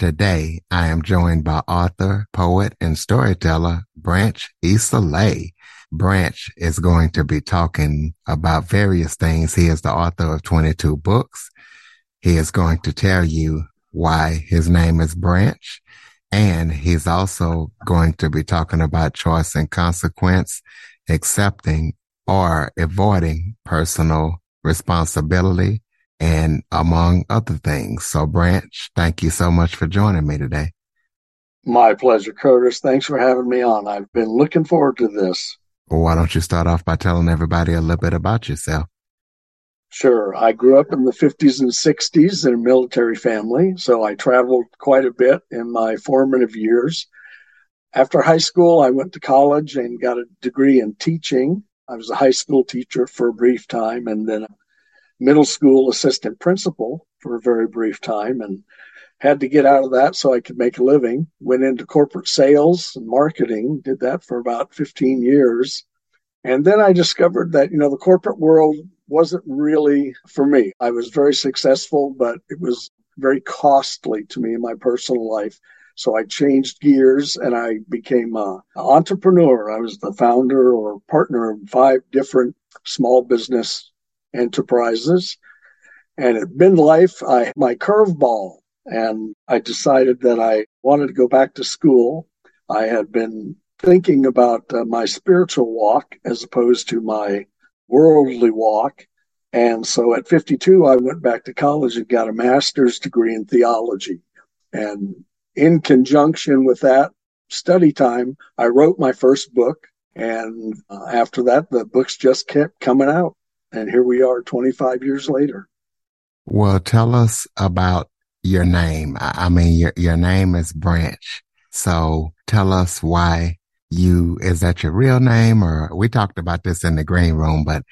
Today, I am joined by author, poet, and storyteller Branch Isole. Branch is going to be talking about various things. He is the author of 22 books. He is going to tell you why his name is Branch. And he's also going to be talking about choice and consequence, accepting or avoiding personal responsibility, and among other things. So, Branch, thank you so much for joining me today. My pleasure, Curtis. Thanks for having me on. I've been looking forward to this. Well, why don't you start off by telling everybody a little bit about yourself? Sure. I grew up in the 50s and 60s in a military family, so I traveled quite a bit in my formative years. After high school, I went to college and got a degree in teaching. I was a high school teacher for a brief time and then middle school assistant principal for a very brief time and had to get out of that so I could make a living. Went into corporate sales and marketing, did that for about 15 years. And then I discovered that, you know, the corporate world wasn't really for me. I was very successful, but it was very costly to me in my personal life. So I changed gears and I became an entrepreneur. I was the founder or partner of five different small business enterprises. And at midlife, I my curveball, and I decided that I wanted to go back to school. I had been thinking about uh, my spiritual walk as opposed to my worldly walk. And so at 52, I went back to college and got a master's degree in theology. And in conjunction with that study time, I wrote my first book. And uh, after that, the books just kept coming out and here we are 25 years later. Well, tell us about your name. I mean, your, your name is Branch. So tell us why you, is that your real name or we talked about this in the green room, but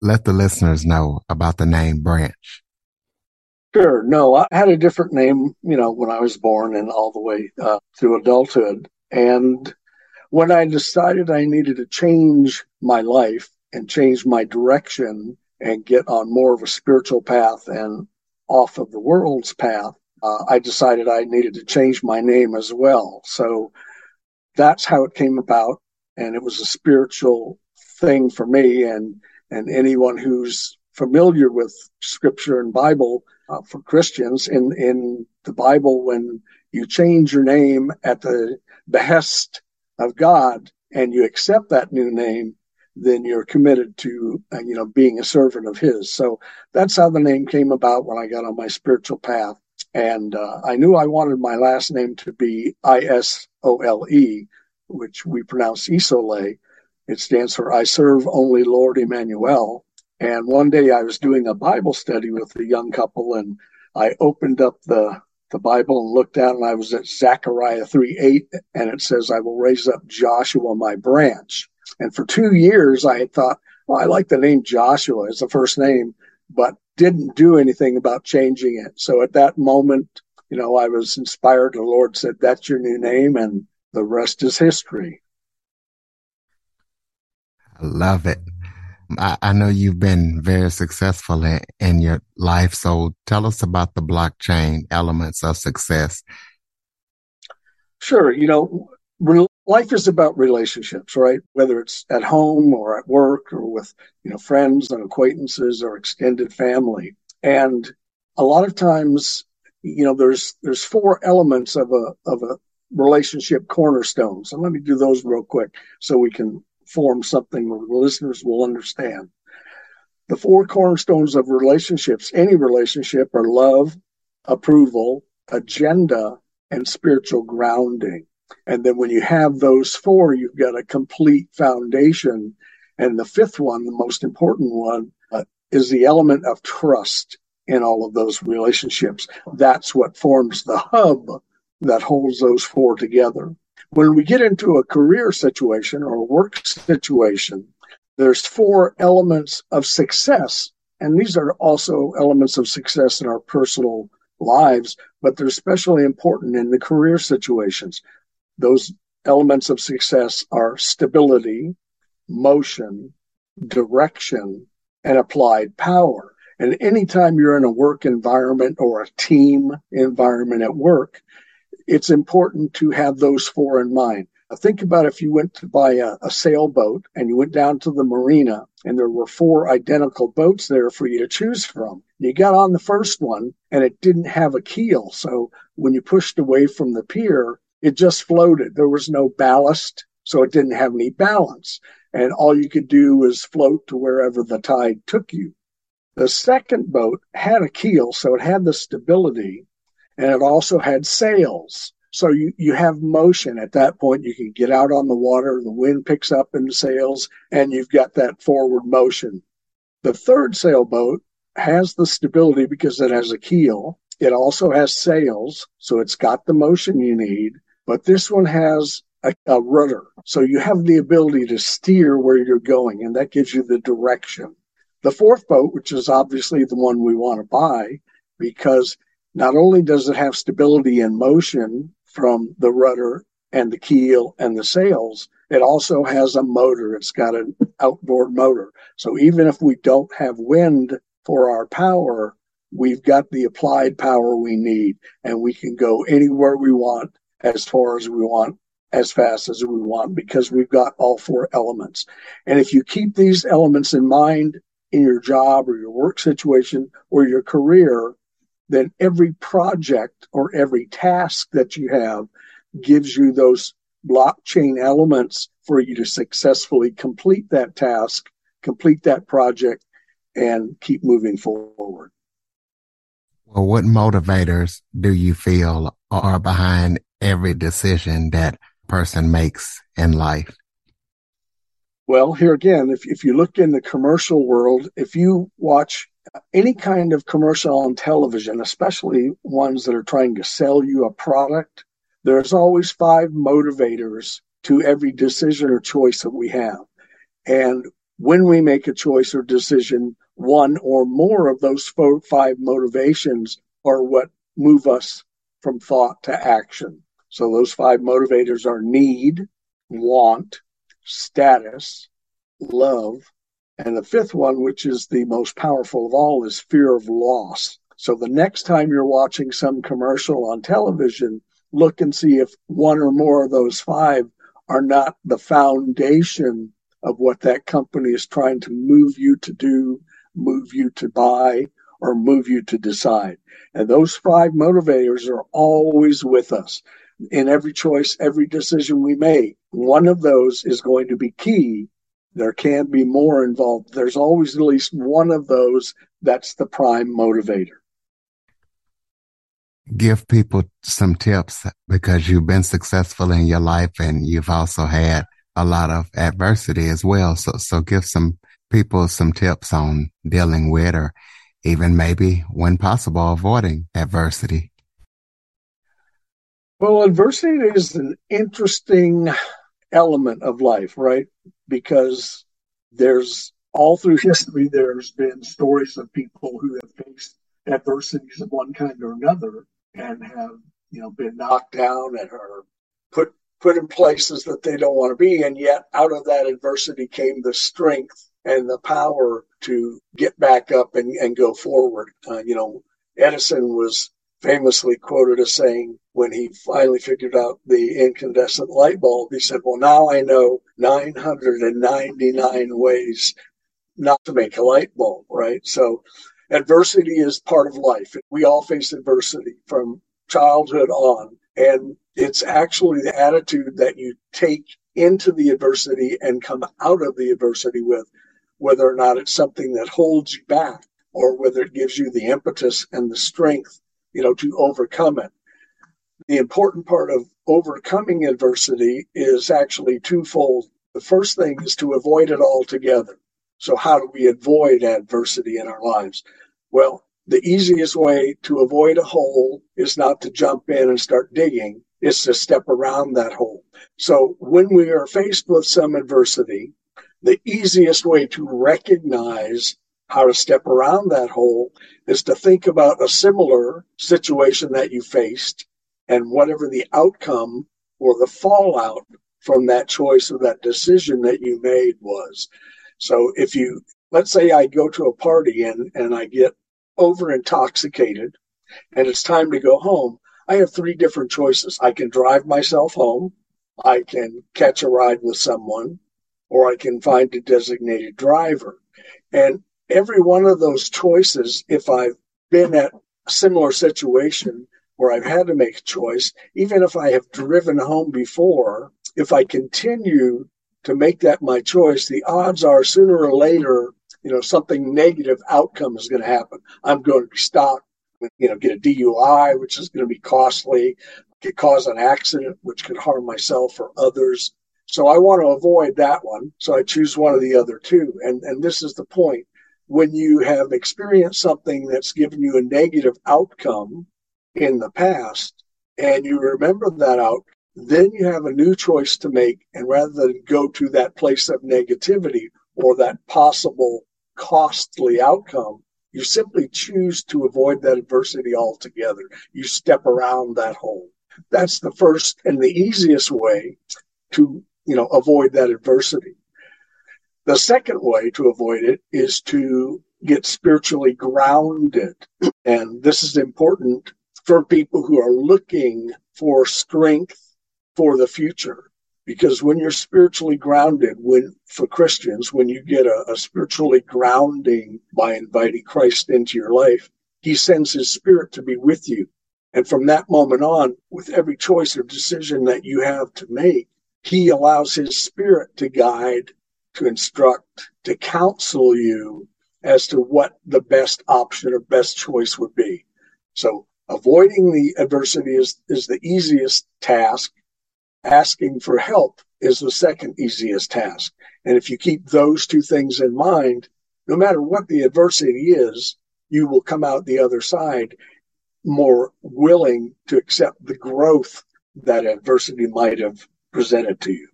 let the listeners know about the name Branch. Sure. No, I had a different name, you know, when I was born and all the way uh, through adulthood. And when I decided I needed to change my life, and change my direction and get on more of a spiritual path and off of the world's path, uh, I decided I needed to change my name as well. So that's how it came about. And it was a spiritual thing for me and, and anyone who's familiar with scripture and Bible uh, for Christians in, in the Bible, when you change your name at the behest of God and you accept that new name, then you're committed to uh, you know being a servant of his so that's how the name came about when i got on my spiritual path and uh, i knew i wanted my last name to be i-s-o-l-e which we pronounce isole It stands for I serve only Lord Emmanuel. And one day I was doing a Bible study with a young couple and I opened up the the Bible and looked down and I was at Zechariah 3 8 and it says, I will raise up Joshua my branch. And for two years, I had thought, well, I like the name Joshua as the first name, but didn't do anything about changing it. So at that moment, you know, I was inspired. The Lord said, that's your new name, and the rest is history. I love it. I, I know you've been very successful in, in your life. So tell us about the blockchain elements of success. Sure. You know, life is about relationships, right? Whether it's at home or at work or with, you know, friends and acquaintances or extended family. And a lot of times, you know, there's there's four elements of a of a relationship cornerstone. So let me do those real quick so we can form something where listeners will understand. The four cornerstones of relationships, any relationship, are love, approval, agenda, and spiritual grounding. And then when you have those four, you've got a complete foundation. And the fifth one, the most important one, uh, is the element of trust in all of those relationships. That's what forms the hub that holds those four together. When we get into a career situation or a work situation, there's four elements of success. And these are also elements of success in our personal lives, but they're especially important in the career situations. Those elements of success are stability, motion, direction, and applied power. And anytime you're in a work environment or a team environment at work, it's important to have those four in mind. Think about if you went to buy a, a, sailboat and you went down to the marina and there were four identical boats there for you to choose from. You got on the first one and it didn't have a keel. So when you pushed away from the pier, it just floated. There was no ballast, so it didn't have any balance. And all you could do was float to wherever the tide took you. The second boat had a keel, so it had the stability and it also had sails. So you, you have motion at that point. You can get out on the water, the wind picks up in the sails, and you've got that forward motion. The third sailboat has the stability because it has a keel. It also has sails, so it's got the motion you need, but this one has a, a rudder. So you have the ability to steer where you're going, and that gives you the direction. The fourth boat, which is obviously the one we want to buy, because not only does it have stability and motion from the rudder and the keel and the sails, it also has a motor. It's got an outboard motor. So even if we don't have wind for our power, we've got the applied power we need and we can go anywhere we want as far as we want as fast as we want because we've got all four elements. And if you keep these elements in mind in your job or your work situation or your career, then every project or every task that you have gives you those blockchain elements for you to successfully complete that task, complete that project, and keep moving forward. Well, what motivators do you feel are behind every decision that person makes in life? Well, here again, if, if you look in the commercial world, if you watch any kind of commercial on television, especially ones that are trying to sell you a product, there's always five motivators to every decision or choice that we have. And when we make a choice or decision, one or more of those four, five motivations are what move us from thought to action. So those five motivators are need, want, status, love, and the fifth one, which is the most powerful of all, is fear of loss. So the next time you're watching some commercial on television, look and see if one or more of those five are not the foundation of what that company is trying to move you to do, move you to buy, or move you to decide. And those five motivators are always with us in every choice, every decision we make. One of those is going to be key there can't be more involved. There's always at least one of those that's the prime motivator. Give people some tips because you've been successful in your life and you've also had a lot of adversity as well. So, so give some people some tips on dealing with or even maybe when possible avoiding adversity. Well, adversity is an interesting element of life, right? Because there's all through history, there's been stories of people who have faced adversities of one kind or another and have, you know, been knocked down and are put put in places that they don't want to be. And yet out of that adversity came the strength and the power to get back up and, and go forward. Uh, you know, Edison was famously quoted as saying when he finally figured out the incandescent light bulb, he said, Well, now I know 999 ways not to make a light bulb, right? So adversity is part of life. We all face adversity from childhood on. And it's actually the attitude that you take into the adversity and come out of the adversity with, whether or not it's something that holds you back or whether it gives you the impetus and the strength you know, to overcome it. The important part of overcoming adversity is actually twofold. The first thing is to avoid it altogether. So, how do we avoid adversity in our lives? Well, the easiest way to avoid a hole is not to jump in and start digging, it's to step around that hole. So when we are faced with some adversity, the easiest way to recognize how to step around that hole is to think about a similar situation that you faced and whatever the outcome or the fallout from that choice or that decision that you made was. So if you, let's say I go to a party and, and I get over intoxicated and it's time to go home, I have three different choices. I can drive myself home, I can catch a ride with someone, or I can find a designated driver. And every one of those choices, if I've been at a similar situation where I've had to make a choice, even if I have driven home before, if I continue to make that my choice, the odds are sooner or later, you know, something negative outcome is going to happen. I'm going to be stopped, you know, get a DUI, which is going to be costly, could cause an accident, which could harm myself or others. So I want to avoid that one. So I choose one of the other two. And, and this is the point. When you have experienced something that's given you a negative outcome in the past and you remember that out, then you have a new choice to make. And rather than go to that place of negativity or that possible costly outcome, you simply choose to avoid that adversity altogether. You step around that hole. That's the first and the easiest way to, you know, avoid that adversity. The second way to avoid it is to get spiritually grounded. And this is important for people who are looking for strength for the future. Because when you're spiritually grounded, when for Christians, when you get a, a spiritually grounding by inviting Christ into your life, he sends his spirit to be with you. And from that moment on, with every choice or decision that you have to make, he allows his spirit to guide, to instruct, to counsel you as to what the best option or best choice would be. So avoiding the adversity is, is the easiest task asking for help is the second easiest task. And if you keep those two things in mind, no matter what the adversity is, you will come out the other side more willing to accept the growth that adversity might have presented to you.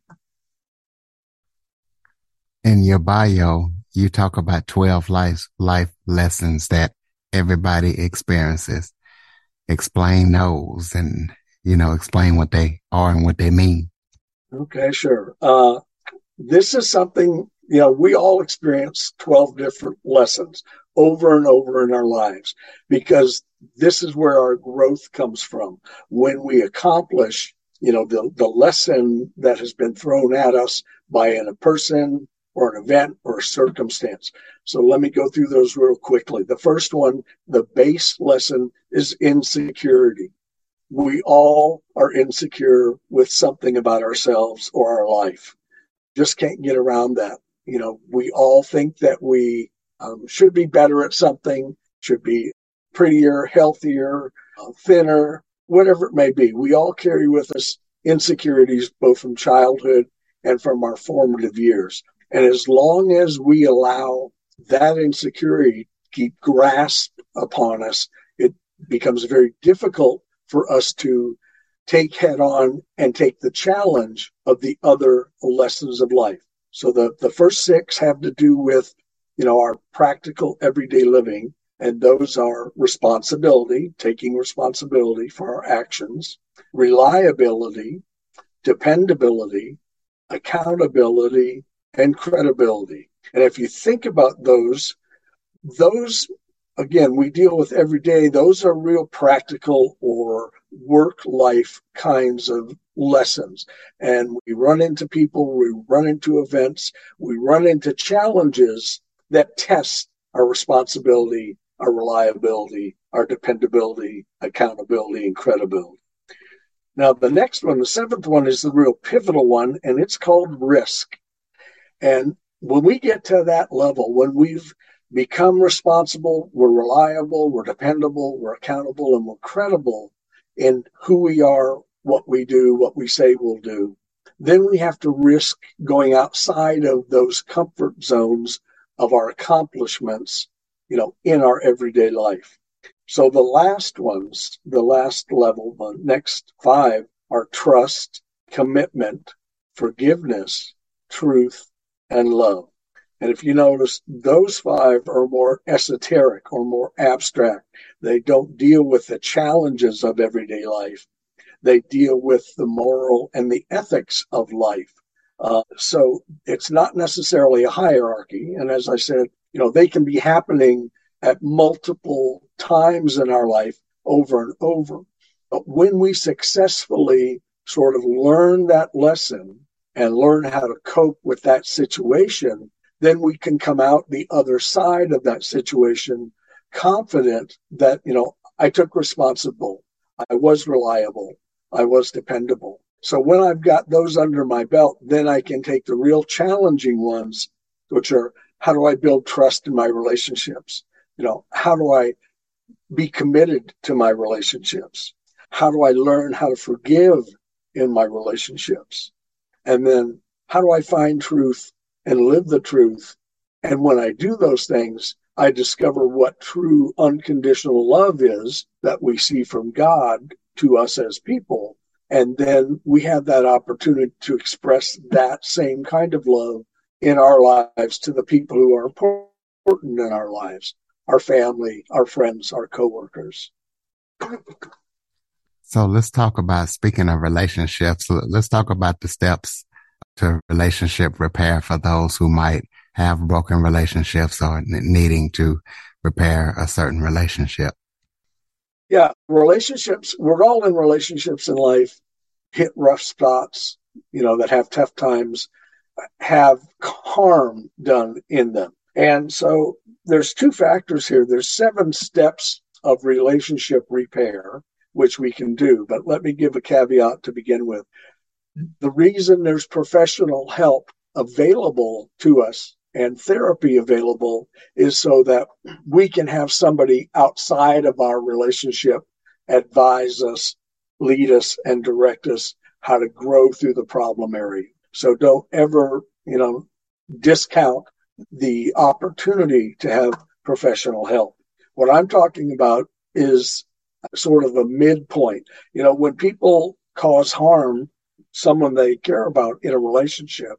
In your bio, you talk about 12 life, life lessons that everybody experiences. Explain those and you know, explain what they are and what they mean. Okay, sure. Uh, this is something, you know, we all experience 12 different lessons over and over in our lives because this is where our growth comes from. When we accomplish, you know, the, the lesson that has been thrown at us by a person or an event or a circumstance. So let me go through those real quickly. The first one, the base lesson is insecurity we all are insecure with something about ourselves or our life. Just can't get around that. You know, we all think that we um, should be better at something, should be prettier, healthier, uh, thinner, whatever it may be. We all carry with us insecurities both from childhood and from our formative years. And as long as we allow that insecurity keep grasp upon us, it becomes very difficult for us to take head on and take the challenge of the other lessons of life. So the, the first six have to do with, you know, our practical everyday living. And those are responsibility, taking responsibility for our actions, reliability, dependability, accountability, and credibility. And if you think about those, those again, we deal with every day. Those are real practical or work life kinds of lessons. And we run into people, we run into events, we run into challenges that test our responsibility, our reliability, our dependability, accountability, and credibility. Now, the next one, the seventh one, is the real pivotal one, and it's called risk. And when we get to that level, when we've become responsible, we're reliable, we're dependable, we're accountable, and we're credible in who we are, what we do, what we say we'll do. Then we have to risk going outside of those comfort zones of our accomplishments, you know, in our everyday life. So the last ones, the last level, the next five are trust, commitment, forgiveness, truth, and love. And if you notice, those five are more esoteric or more abstract. They don't deal with the challenges of everyday life. They deal with the moral and the ethics of life. Uh, so it's not necessarily a hierarchy. And as I said, you know, they can be happening at multiple times in our life over and over. But when we successfully sort of learn that lesson and learn how to cope with that situation, then we can come out the other side of that situation confident that, you know, I took responsible. I was reliable. I was dependable. So when I've got those under my belt, then I can take the real challenging ones, which are how do I build trust in my relationships? You know, how do I be committed to my relationships? How do I learn how to forgive in my relationships? And then how do I find truth and live the truth. And when I do those things, I discover what true unconditional love is that we see from God to us as people. And then we have that opportunity to express that same kind of love in our lives to the people who are important in our lives our family, our friends, our coworkers. So let's talk about speaking of relationships. Let's talk about the steps to relationship repair for those who might have broken relationships or needing to repair a certain relationship? Yeah, relationships, we're all in relationships in life, hit rough spots, you know, that have tough times, have harm done in them. And so there's two factors here. There's seven steps of relationship repair, which we can do. But let me give a caveat to begin with the reason there's professional help available to us and therapy available is so that we can have somebody outside of our relationship advise us, lead us, and direct us how to grow through the problem area. So don't ever, you know, discount the opportunity to have professional help. What I'm talking about is sort of a midpoint. You know, when people cause harm, someone they care about in a relationship,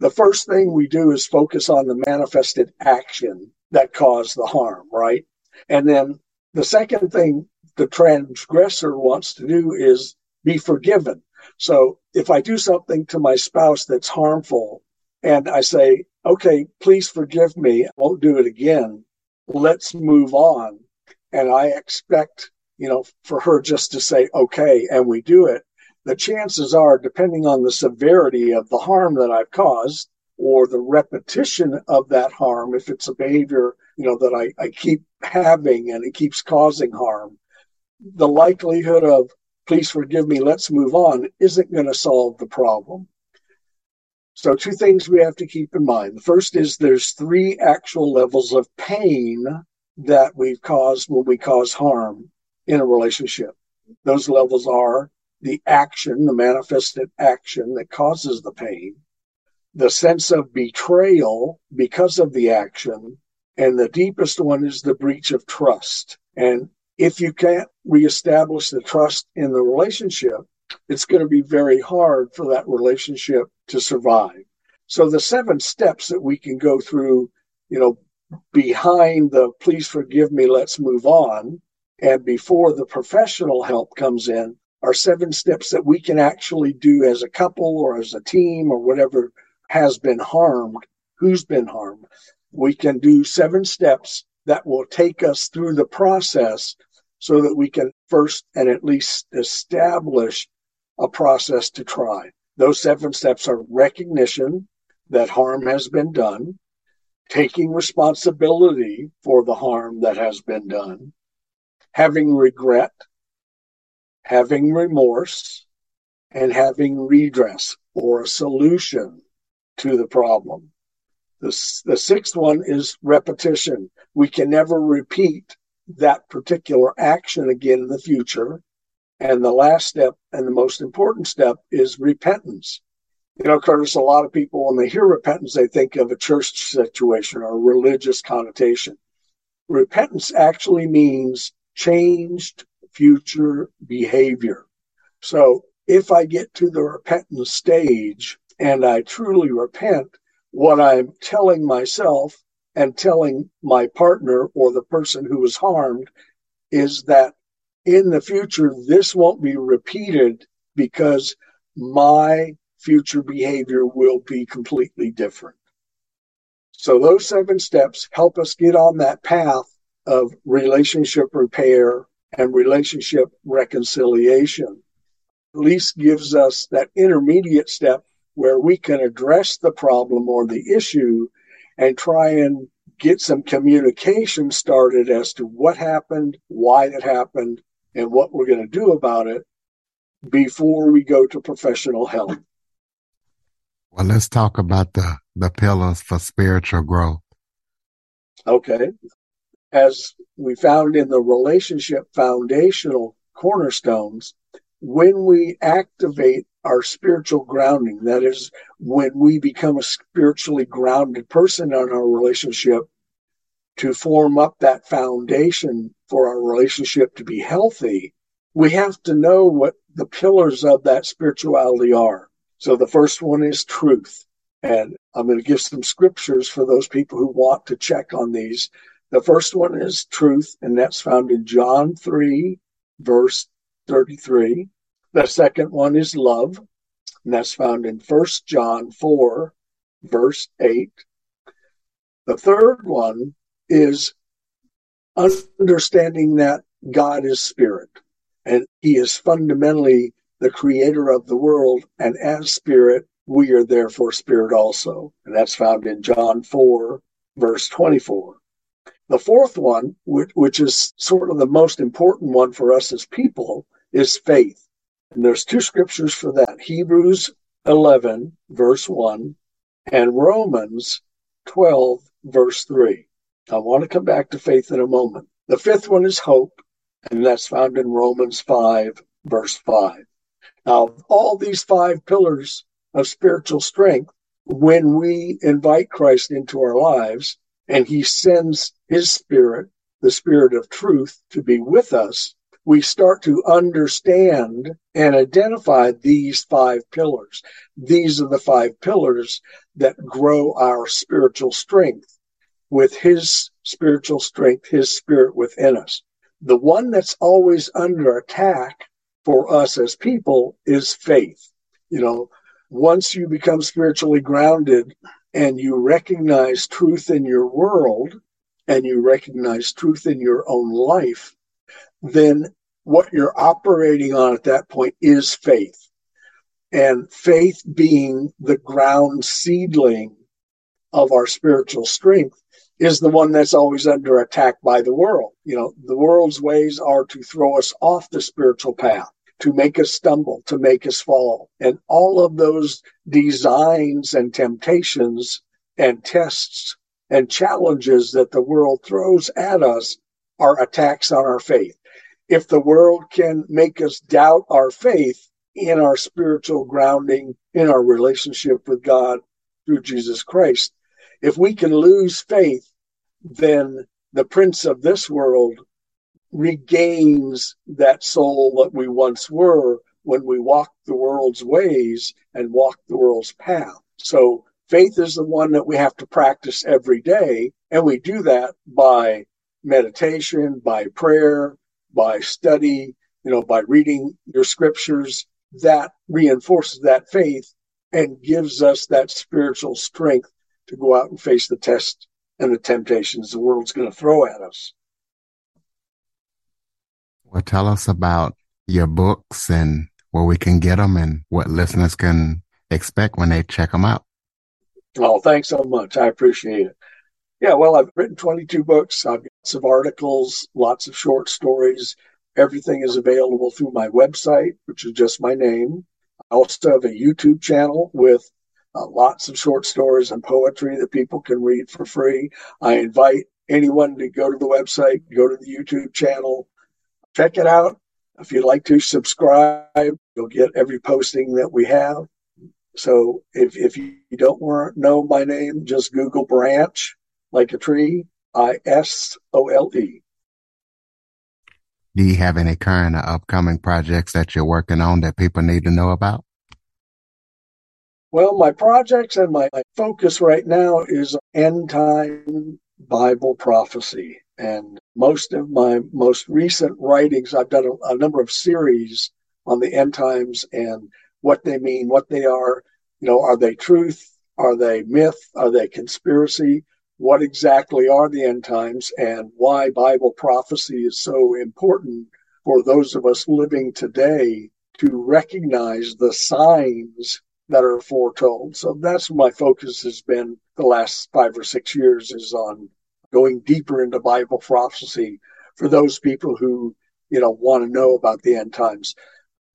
the first thing we do is focus on the manifested action that caused the harm, right? And then the second thing the transgressor wants to do is be forgiven. So if I do something to my spouse that's harmful and I say, okay, please forgive me, I won't do it again, let's move on. And I expect, you know, for her just to say, okay, and we do it the chances are, depending on the severity of the harm that I've caused or the repetition of that harm, if it's a behavior, you know, that I, I keep having and it keeps causing harm, the likelihood of, please forgive me, let's move on, isn't going to solve the problem. So, two things we have to keep in mind. The first is there's three actual levels of pain that we've caused when we cause harm in a relationship. Those levels are the action, the manifested action that causes the pain, the sense of betrayal because of the action, and the deepest one is the breach of trust. And if you can't reestablish the trust in the relationship, it's going to be very hard for that relationship to survive. So the seven steps that we can go through, you know, behind the please forgive me, let's move on, and before the professional help comes in, are seven steps that we can actually do as a couple or as a team or whatever has been harmed, who's been harmed. We can do seven steps that will take us through the process so that we can first and at least establish a process to try. Those seven steps are recognition that harm has been done, taking responsibility for the harm that has been done, having regret having remorse, and having redress or a solution to the problem. The, the sixth one is repetition. We can never repeat that particular action again in the future. And the last step and the most important step is repentance. You know, Curtis, a lot of people, when they hear repentance, they think of a church situation or a religious connotation. Repentance actually means changed future behavior. So if I get to the repentance stage and I truly repent, what I'm telling myself and telling my partner or the person who was harmed is that in the future, this won't be repeated because my future behavior will be completely different. So those seven steps help us get on that path of relationship repair and relationship reconciliation. At least gives us that intermediate step where we can address the problem or the issue and try and get some communication started as to what happened, why it happened, and what we're going to do about it before we go to professional help. Well, let's talk about the, the pillars for spiritual growth. Okay. As we found in the relationship foundational cornerstones, when we activate our spiritual grounding, that is, when we become a spiritually grounded person in our relationship to form up that foundation for our relationship to be healthy, we have to know what the pillars of that spirituality are. So the first one is truth. And I'm going to give some scriptures for those people who want to check on these. The first one is truth, and that's found in John 3, verse 33. The second one is love, and that's found in 1 John 4, verse 8. The third one is understanding that God is spirit and he is fundamentally the creator of the world. And as spirit, we are therefore spirit also. And that's found in John 4, verse 24. The fourth one, which, which is sort of the most important one for us as people, is faith. And there's two scriptures for that Hebrews 11, verse 1, and Romans 12, verse 3. I want to come back to faith in a moment. The fifth one is hope, and that's found in Romans 5, verse 5. Now, all these five pillars of spiritual strength, when we invite Christ into our lives and he sends his spirit, the spirit of truth, to be with us, we start to understand and identify these five pillars. These are the five pillars that grow our spiritual strength with his spiritual strength, his spirit within us. The one that's always under attack for us as people is faith. You know, once you become spiritually grounded and you recognize truth in your world and you recognize truth in your own life, then what you're operating on at that point is faith. And faith being the ground seedling of our spiritual strength is the one that's always under attack by the world. You know, the world's ways are to throw us off the spiritual path, to make us stumble, to make us fall. And all of those designs and temptations and tests and challenges that the world throws at us are attacks on our faith. If the world can make us doubt our faith in our spiritual grounding, in our relationship with God through Jesus Christ, if we can lose faith, then the prince of this world regains that soul that we once were when we walk the world's ways and walk the world's path. So faith is the one that we have to practice every day. And we do that by meditation, by prayer, by study, you know, by reading your scriptures. That reinforces that faith and gives us that spiritual strength to go out and face the test and the temptations the world's going to throw at us. Well, tell us about your books and where we can get them and what listeners can expect when they check them out. Oh, thanks so much. I appreciate it. Yeah, well, I've written 22 books. I've got of articles, lots of short stories. Everything is available through my website, which is just my name. I also have a YouTube channel with uh, lots of short stories and poetry that people can read for free. I invite anyone to go to the website, go to the YouTube channel, check it out. If you'd like to subscribe, you'll get every posting that we have. So if, if you don't know my name, just Google Branch, like a tree, I S O L E. Do you have any current or upcoming projects that you're working on that people need to know about? Well, my projects and my focus right now is end time Bible prophecy. And most of my most recent writings, I've done a, a number of series on the end times and what they mean, what they are. You know, are they truth? Are they myth? Are they conspiracy? What exactly are the end times and why Bible prophecy is so important for those of us living today to recognize the signs that are foretold. So that's my focus has been the last five or six years is on going deeper into Bible prophecy for those people who, you know, want to know about the end times.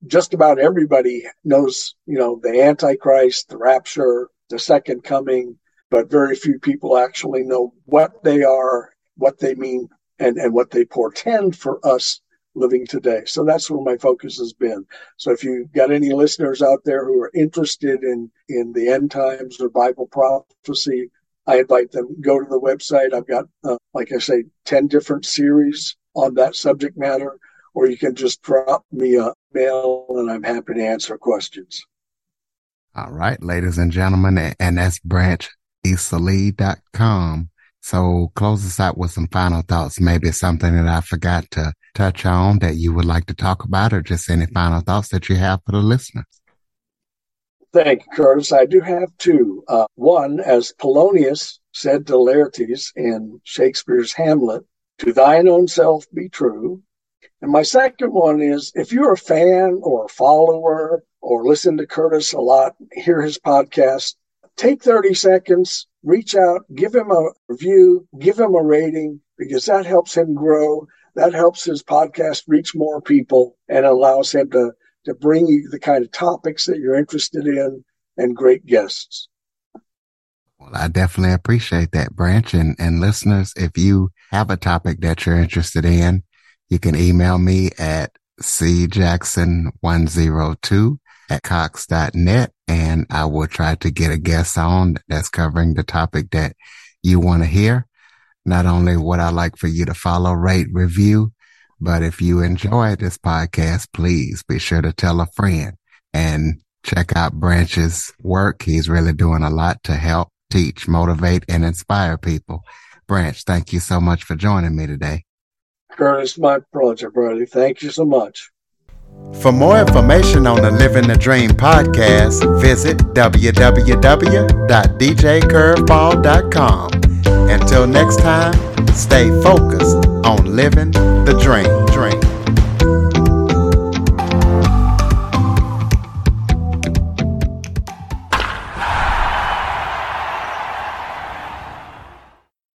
Just about everybody knows, you know, the Antichrist, the rapture, the second coming, but very few people actually know what they are, what they mean, and, and what they portend for us living today. So that's where my focus has been. So if you got any listeners out there who are interested in in the end times or Bible prophecy, I invite them go to the website. I've got, uh, like I say, ten different series on that subject matter, or you can just drop me a mail, and I'm happy to answer questions. All right, ladies and gentlemen, and that's branchisole.com. So close us out with some final thoughts. Maybe something that I forgot to touch on that you would like to talk about or just any final thoughts that you have for the listeners. Thank you, Curtis. I do have two. Uh, one, as Polonius said to Laertes in Shakespeare's Hamlet, to thine own self be true. And my second one is if you're a fan or a follower or listen to Curtis a lot, hear his podcast, take 30 seconds, reach out, give him a review, give him a rating, because that helps him grow. That helps his podcast reach more people and allows him to, to bring you the kind of topics that you're interested in and great guests. Well, I definitely appreciate that, Branch. And, and listeners, if you have a topic that you're interested in, you can email me at cjackson102 at cox.net and I will try to get a guest on that's covering the topic that you want to hear. Not only would I like for you to follow, rate, review, but if you enjoy this podcast, please be sure to tell a friend and check out Branch's work. He's really doing a lot to help teach, motivate, and inspire people. Branch, thank you so much for joining me today. Curtis, my pleasure, buddy. Thank you so much. For more information on the Living the Dream podcast, visit www.djcurveball.com. Until next time, stay focused on living the dream.